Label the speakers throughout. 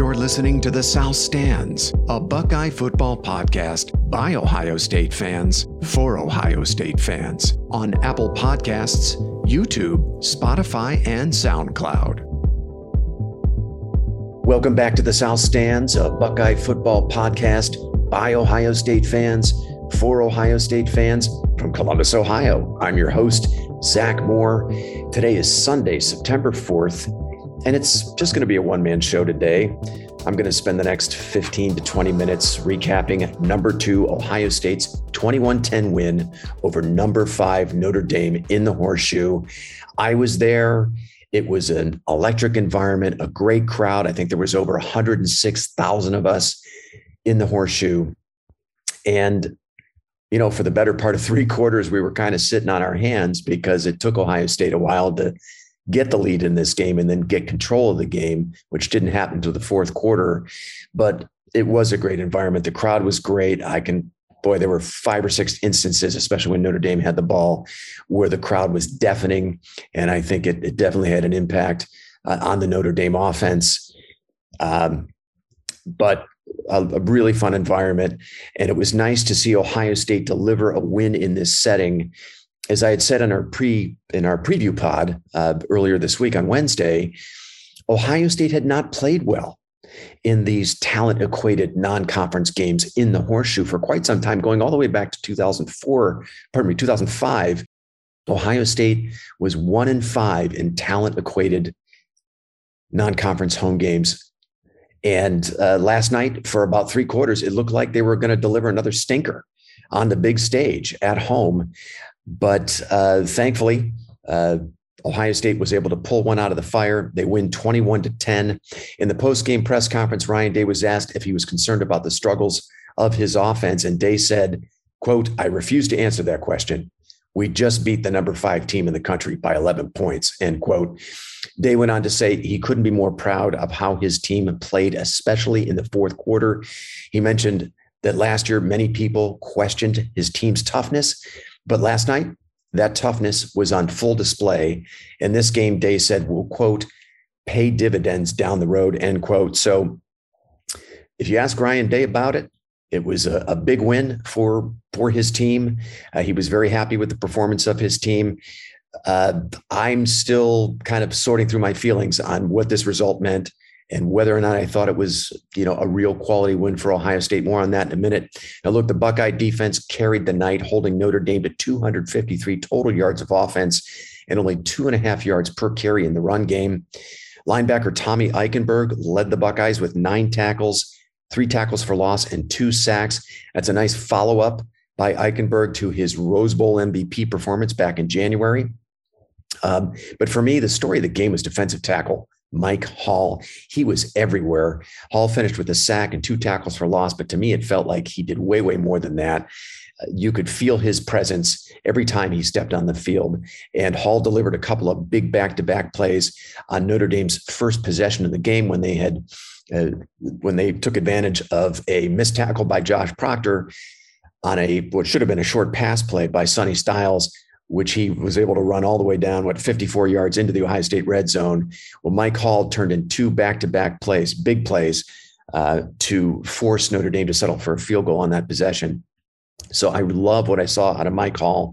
Speaker 1: You're listening to The South Stands, a Buckeye football podcast by Ohio State fans for Ohio State fans on Apple Podcasts, YouTube, Spotify, and SoundCloud.
Speaker 2: Welcome back to The South Stands, a Buckeye football podcast by Ohio State fans for Ohio State fans from Columbus, Ohio. I'm your host, Zach Moore. Today is Sunday, September 4th. And it's just going to be a one man show today. I'm going to spend the next 15 to 20 minutes recapping number two, Ohio State's 21 10 win over number five, Notre Dame in the horseshoe. I was there. It was an electric environment, a great crowd. I think there was over 106,000 of us in the horseshoe. And, you know, for the better part of three quarters, we were kind of sitting on our hands because it took Ohio State a while to get the lead in this game and then get control of the game, which didn't happen until the fourth quarter. But it was a great environment. The crowd was great. I can, boy, there were five or six instances, especially when Notre Dame had the ball, where the crowd was deafening. And I think it, it definitely had an impact uh, on the Notre Dame offense. Um, but a, a, really fun environment. And it was nice to see Ohio State deliver a win in this setting as I had said in our pre in our preview pod uh, earlier this week on Wednesday, Ohio State had not played well in these talent equated non-conference games in the horseshoe for quite some time, going all the way back to 2004, pardon me, 2005. Ohio State was one in five in talent equated non-conference home games. And uh, last night, for about three quarters, it looked like they were going to deliver another stinker on the big stage at home. But uh, thankfully, uh, Ohio State was able to pull one out of the fire. They win 21 to 10. In the post-game press conference, Ryan Day was asked if he was concerned about the struggles of his offense. And Day said, quote, I refuse to answer that question. We just beat the number five team in the country by 11 points, end quote. Day went on to say he couldn't be more proud of how his team played, especially in the fourth quarter. He mentioned that last year, many people questioned his team's toughness. But last night, that toughness was on full display. And this game, Day said, will quote, pay dividends down the road, end quote. So if you ask Ryan Day about it, it was a, a big win for for his team. Uh, he was very happy with the performance of his team. Uh, I'm still kind of sorting through my feelings on what this result meant and whether or not I thought it was, you know, a real quality win for Ohio State. More on that in a minute. Now, look, the Buckeye defense carried the night, holding Notre Dame to 253 total yards of offense and only two and a half yards per carry in the run game. Linebacker Tommy Eichenberg led the Buckeyes with nine tackles, three tackles for loss, and two sacks. That's a nice follow up by Eichenberg to his Rose Bowl MVP performance back in January. Um, but for me, the story of the game was defensive tackle Mike Hall. He was everywhere. Hall finished with a sack and two tackles for loss, but to me, it felt like he did way, way more than that. Uh, you could feel his presence every time he stepped on the field. And Hall delivered a couple of big back to back plays on Notre Dame's first possession of the game when they had. Uh, when they took advantage of a missed tackle by Josh Proctor on a what should have been a short pass play by Sonny Styles, which he was able to run all the way down, what, 54 yards into the Ohio State red zone. Well, Mike Hall turned in two back to back plays, big plays, uh, to force Notre Dame to settle for a field goal on that possession. So I love what I saw out of Mike Hall.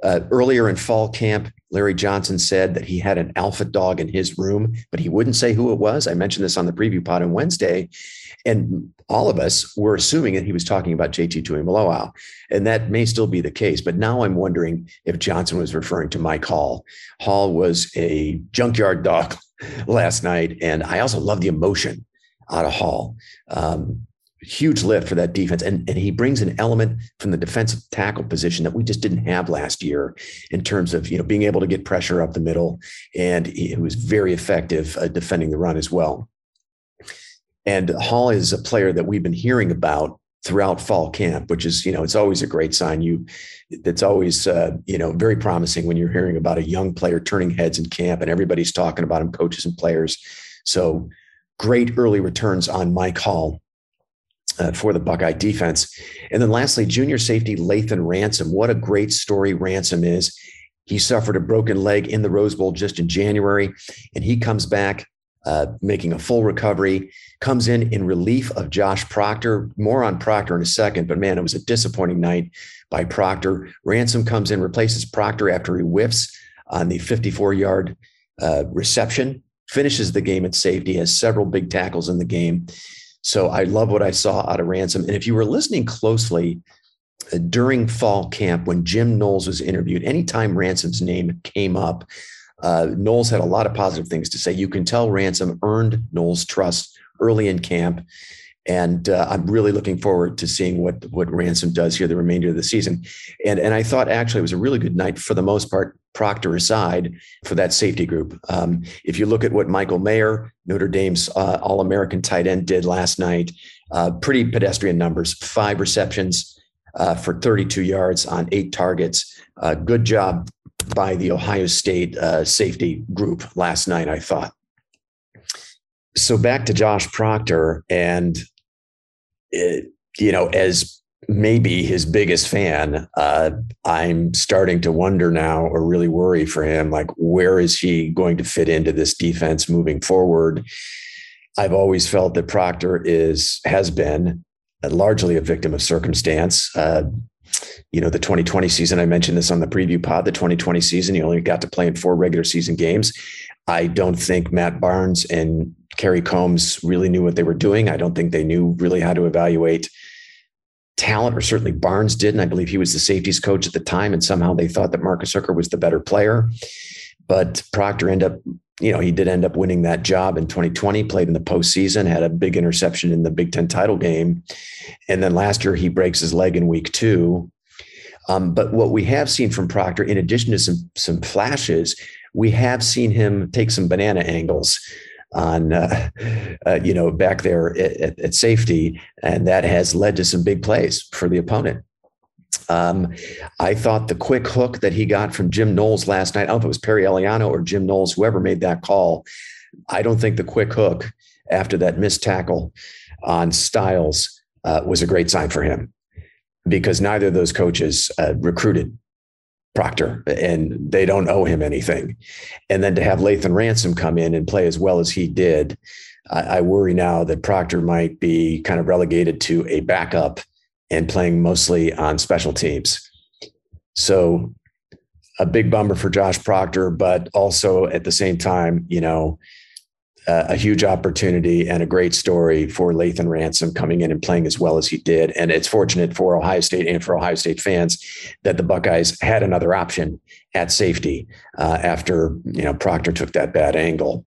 Speaker 2: Uh, earlier in fall camp, Larry Johnson said that he had an alpha dog in his room, but he wouldn't say who it was. I mentioned this on the preview pod on Wednesday. And all of us were assuming that he was talking about JT Tuimoloau. And that may still be the case. But now I'm wondering if Johnson was referring to Mike Hall. Hall was a junkyard dog last night. And I also love the emotion out of Hall. Um, huge lift for that defense. And, and he brings an element from the defensive tackle position that we just didn't have last year in terms of, you know, being able to get pressure up the middle. And he was very effective uh, defending the run as well. And Hall is a player that we've been hearing about throughout fall camp, which is, you know, it's always a great sign. You, it's always, uh, you know, very promising when you're hearing about a young player turning heads in camp and everybody's talking about him, coaches and players. So great early returns on Mike Hall. Uh, for the Buckeye defense. And then lastly, junior safety Lathan Ransom. What a great story Ransom is. He suffered a broken leg in the Rose Bowl just in January, and he comes back uh, making a full recovery, comes in in relief of Josh Proctor. More on Proctor in a second, but man, it was a disappointing night by Proctor. Ransom comes in, replaces Proctor after he whiffs on the 54 yard uh, reception, finishes the game at safety, has several big tackles in the game. So I love what I saw out of Ransom. And if you were listening closely uh, during fall camp when Jim Knowles was interviewed, anytime Ransom's name came up, uh, Knowles had a lot of positive things to say. You can tell Ransom earned Knowles' trust early in camp. And uh, I'm really looking forward to seeing what what Ransom does here the remainder of the season. And and I thought actually it was a really good night for the most part, Proctor aside, for that safety group. Um, if you look at what Michael Mayer, Notre Dame's uh, All American tight end, did last night, uh, pretty pedestrian numbers: five receptions uh, for 32 yards on eight targets. Uh, good job by the Ohio State uh, safety group last night. I thought. So back to Josh Proctor and it, you know, as maybe his biggest fan, uh, I'm starting to wonder now or really worry for him like, where is he going to fit into this defense moving forward? I've always felt that Proctor is, has been largely a victim of circumstance. Uh, you know, the 2020 season, I mentioned this on the preview pod, the 2020 season, he only got to play in four regular season games. I don't think Matt Barnes and Kerry Combs really knew what they were doing. I don't think they knew really how to evaluate talent, or certainly Barnes did. And I believe he was the safeties coach at the time. And somehow they thought that Marcus Hooker was the better player. But Proctor ended up, you know, he did end up winning that job in 2020, played in the postseason, had a big interception in the Big Ten title game. And then last year he breaks his leg in week two. Um, but what we have seen from Proctor, in addition to some some flashes, we have seen him take some banana angles on uh, uh, you know back there at, at, safety, and that has led to some big plays for the opponent. Um, I thought the quick hook that he got from Jim Knowles last night, I don't know if it was Perry Eliano or Jim Knowles, whoever made that call. I don't think the quick hook after that missed tackle on Styles uh, was a great sign for him because neither of those coaches uh, recruited Proctor, and they don't owe him anything. And then to have Lathan Ransom come in and play as well as he did, I, I worry now that Proctor might be kind of relegated to a backup and playing mostly on special teams. So a big bummer for Josh Proctor, but also at the same time, you know, a huge opportunity and a great story for Lathan Ransom coming in and playing as well as he did. And it's fortunate for Ohio State and for Ohio State fans that the Buckeyes had another option at safety uh, after you know Proctor took that bad angle.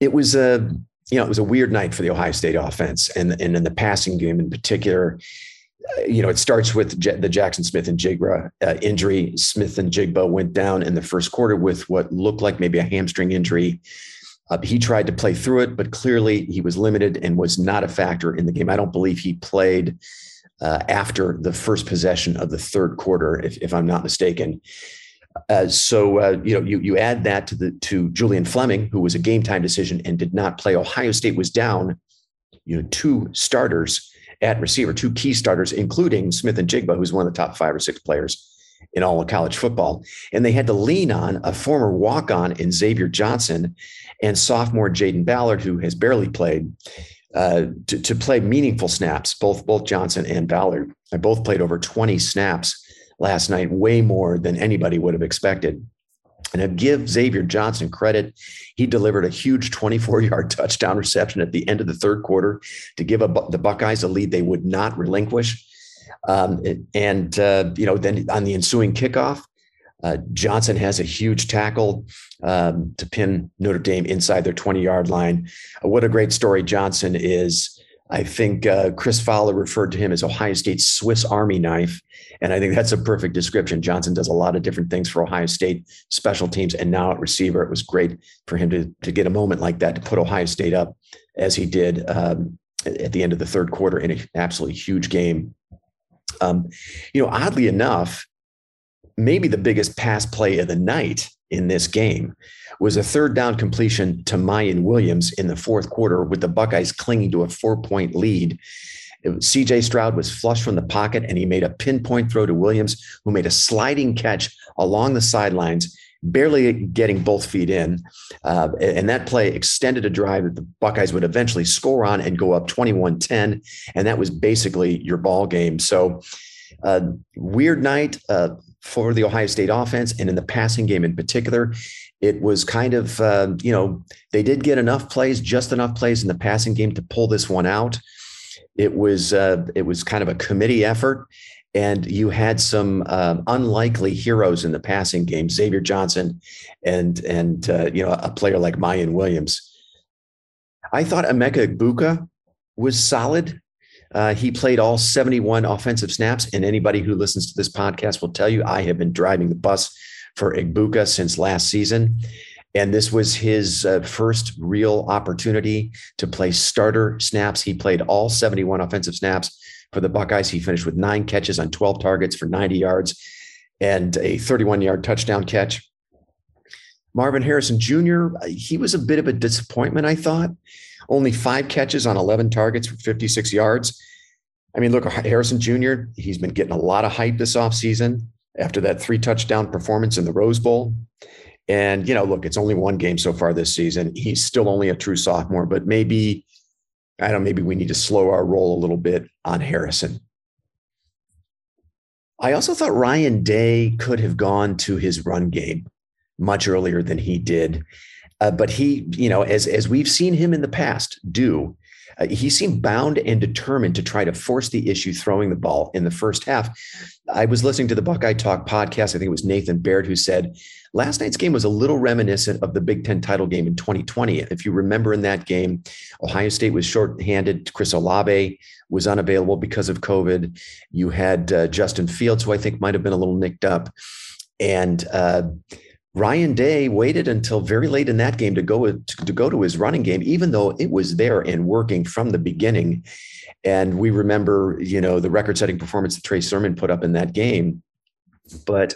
Speaker 2: It was a you know it was a weird night for the Ohio State offense and and in the passing game in particular. Uh, you know, it starts with the Jaxon Smith-Njigba uh, injury. Smith-Njigba went down in the first quarter with what looked like maybe a hamstring injury. Uh, he tried to play through it, but clearly he was limited and was not a factor in the game. I don't believe he played uh, after the first possession of the third quarter, if, if I'm not mistaken. Uh, so uh, you know you you add that to the to Julian Fleming, who was a game time decision and did not play. Ohio State was down, you know, two starters at receiver, two key starters, including Smith-Njigba, who's one of the top five or six players in all of college football. And they had to lean on a former walk on in Xavier Johnson and sophomore Jayden Ballard, who has barely played, uh, to, to play meaningful snaps. Both both Johnson and Ballard, I both played over 20 snaps last night, way more than anybody would have expected. And I give Xavier Johnson credit. He delivered a huge 24 yard touchdown reception at the end of the third quarter to give the Buckeyes a lead they would not relinquish. Um, and, uh, you know, then on the ensuing kickoff, uh, Johnson has a huge tackle um, to pin Notre Dame inside their 20 yard line. Uh, what a great story Johnson is. I think uh, Chris Fowler referred to him as Ohio State's Swiss Army knife. And I think that's a perfect description. Johnson does a lot of different things for Ohio State special teams and now at receiver. It was great for him to, to get a moment like that to put Ohio State up as he did um, at the end of the third quarter in an absolutely huge game. Um, you know, oddly enough, maybe the biggest pass play of the night in this game was a third down completion to Miyan Williams in the fourth quarter with the Buckeyes clinging to a four point lead. CJ Stroud was flush from the pocket and he made a pinpoint throw to Williams, who made a sliding catch along the sidelines, barely getting both feet in. Uh, and that play extended a drive that the Buckeyes would eventually score on and go up 21 10. And that was basically your ball game. So, uh, weird night uh, for the Ohio State offense. And in the passing game in particular, it was kind of, uh, you know, they did get enough plays, just enough plays in the passing game to pull this one out. It was uh, it was kind of a committee effort, and you had some uh, unlikely heroes in the passing game, Xavier Johnson, and and uh, you know a player like Miyan Williams. I thought Emeka Egbuka was solid. Uh, he played all 71 offensive snaps, and anybody who listens to this podcast will tell you I have been driving the bus for Egbuka since last season. And this was his uh, first real opportunity to play starter snaps. He played all 71 offensive snaps for the Buckeyes. He finished with nine catches on 12 targets for 90 yards and a 31 yard touchdown catch. Marvin Harrison Jr., he was a bit of a disappointment, I thought. Only five catches on 11 targets for 56 yards. I mean, look, Harrison Jr., he's been getting a lot of hype this offseason after that three touchdown performance in the Rose Bowl. And, you know, look, it's only one game so far this season. He's still only a true sophomore, but maybe I don't know, maybe we need to slow our roll a little bit on Harrison. I also thought Ryan Day could have gone to his run game much earlier than he did. Uh, but he, you know, as as we've seen him in the past do, uh, he seemed bound and determined to try to force the issue throwing the ball in the first half. I was listening to the Buckeye Talk podcast. I think it was Nathan Baird who said last night's game was a little reminiscent of the Big Ten title game in 2020. If you remember in that game, Ohio State was shorthanded. Chris Olave was unavailable because of COVID. You had uh, Justin Fields, who I think might have been a little nicked up. And uh, Ryan Day waited until very late in that game to go to, go to his running game, even though it was there and working from the beginning. And we remember, you know, the record-setting performance that Trey Sermon put up in that game. But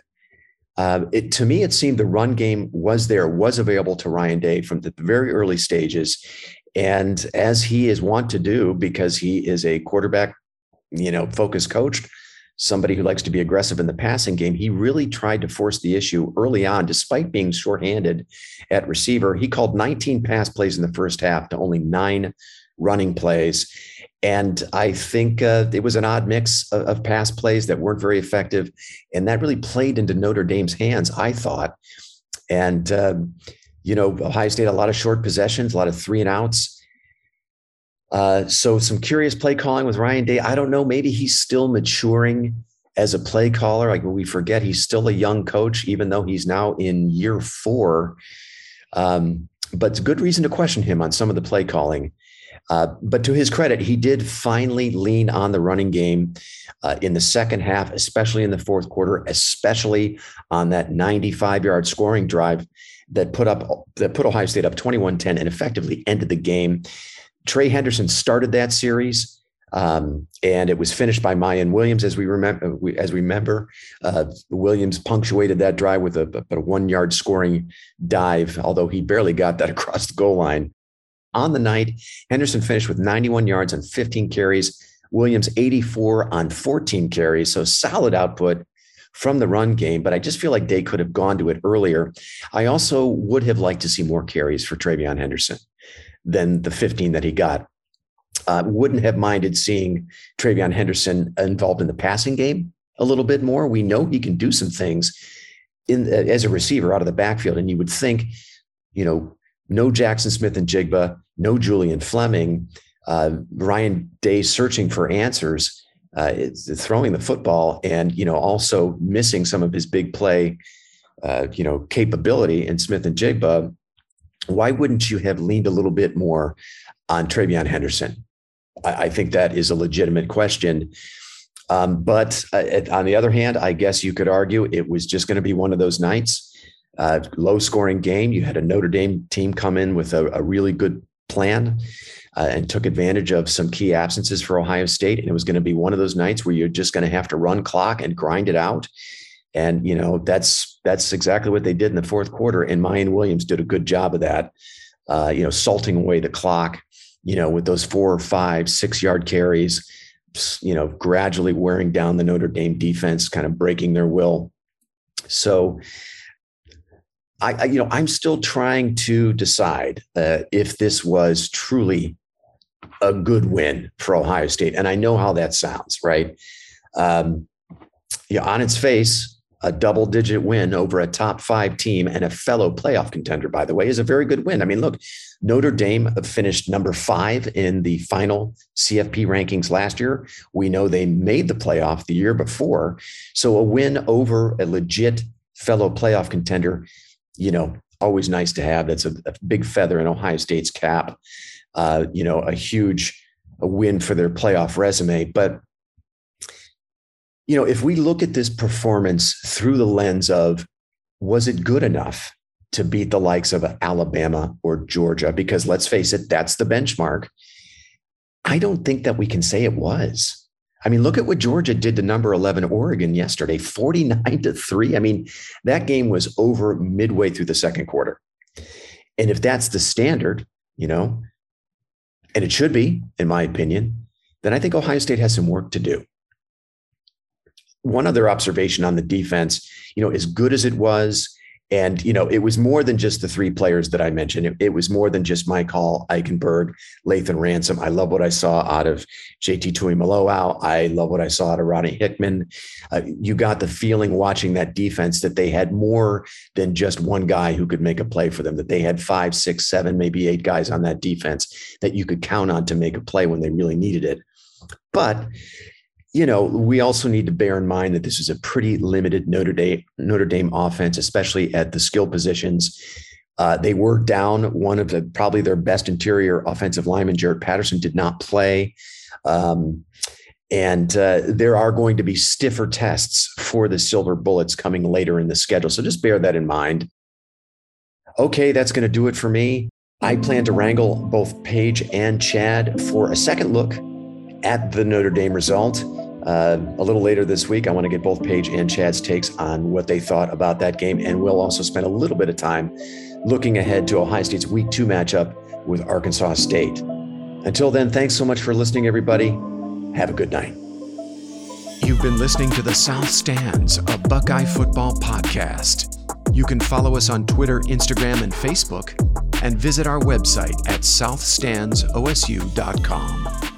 Speaker 2: uh, it, to me, it seemed the run game was there, was available to Ryan Day from the very early stages. And as he is wont to do, because he is a quarterback, you know, focused coach, somebody who likes to be aggressive in the passing game, he really tried to force the issue early on, despite being shorthanded at receiver. He called 19 pass plays in the first half to only nine running plays. And I think uh, it was an odd mix of, of, pass plays that weren't very effective. And that really played into Notre Dame's hands, I thought. And, uh, you know, Ohio State, a lot of short possessions, a lot of three and outs. Uh, so some curious play calling with Ryan Day. I don't know. Maybe he's still maturing as a play caller. Like we forget, he's still a young coach, even though he's now in year four. Um, but it's a good reason to question him on some of the play calling. Uh, but to his credit, he did finally lean on the running game uh, in the second half, especially in the fourth quarter, especially on that 95 yard scoring drive that put up that put Ohio State up 21-10 and effectively ended the game. Trey Henderson started that series, um, and it was finished by Miyan Williams, as we remember. As we remember, uh, Williams punctuated that drive with a, a one-yard scoring dive, although he barely got that across the goal line. On the night, Henderson finished with 91 yards on 15 carries. Williams 84 on 14 carries, so solid output from the run game, but I just feel like they could have gone to it earlier. I also would have liked to see more carries for TreVeyon Henderson than the 15 that he got. Uh, wouldn't have minded seeing TreVeyon Henderson involved in the passing game a little bit more. We know he can do some things in uh, as a receiver out of the backfield, and you would think, you know, no Jaxon Smith-Njigba, no Julian Fleming, uh, Ryan Day searching for answers, uh, throwing the football, and you know also missing some of his big play, uh, you know, capability in Smith-Njigba why wouldn't you have leaned a little bit more on TreVeyon Henderson? I, I think that is a legitimate question. Um, but uh, on the other hand, I guess you could argue it was just going to be one of those nights. Uh, low scoring game. You had a Notre Dame team come in with a, a really good plan uh, and took advantage of some key absences for Ohio State. And it was going to be one of those nights where you're just going to have to run clock and grind it out. And you know that's that's exactly what they did in the fourth quarter. And Miyan Williams did a good job of that. Uh, you know, salting away the clock. You know, with those four or five, six yard carries. You know, gradually wearing down the Notre Dame defense, kind of breaking their will. So I, I you know, I'm still trying to decide uh, if this was truly a good win for Ohio State, and I know how that sounds, right? Um, on its face, a double digit win over a top five team and a fellow playoff contender, by the way, is a very good win. I mean, look, Notre Dame finished number five in the final CFP rankings last year. We know they made the playoff the year before. So a win over a legit fellow playoff contender, you know, always nice to have. That's a, a big feather in Ohio State's cap. Uh, you know, a huge win for their playoff resume. But you know, if we look at this performance through the lens of was it good enough to beat the likes of Alabama or Georgia? Because let's face it, that's the benchmark. I don't think that we can say it was. I mean, look at what Georgia did to number 11 Oregon yesterday, 49 to 3. I mean, that game was over midway through the second quarter. And if that's the standard, you know, and it should be, in my opinion, then I think Ohio State has some work to do one other observation on the defense, you know, as good as it was, and you know, it was more than just the three players that I mentioned. It, it was more than just Mike Hall, Eichenberg, Lathan Ransom. I love what I saw out of JT Tuimoloau. I love what I saw out of Ronnie Hickman. Uh, you got the feeling watching that defense that they had more than just one guy who could make a play for them. That they had five, six, seven, maybe eight guys on that defense that you could count on to make a play when they really needed it. But you know, we also need to bear in mind that this is a pretty limited Notre Dame Notre Dame offense, especially at the skill positions. Uh, they were down one of the probably their best interior offensive lineman, Jarrett Patterson, did not play. Um, and uh, there are going to be stiffer tests for the Silver Bullets coming later in the schedule. So just bear that in mind. Okay, that's going to do it for me. I plan to wrangle both Paige and Chad for a second look at the Notre Dame result. Uh, a little later this week, I want to get both Paige and Chad's takes on what they thought about that game. And we'll also spend a little bit of time looking ahead to Ohio State's week two matchup with Arkansas State. Until then, thanks so much for listening, everybody. Have a good night.
Speaker 1: You've been listening to the South Stands, a Buckeye football podcast. You can follow us on Twitter, Instagram, and Facebook, and visit our website at southstandsosu.com.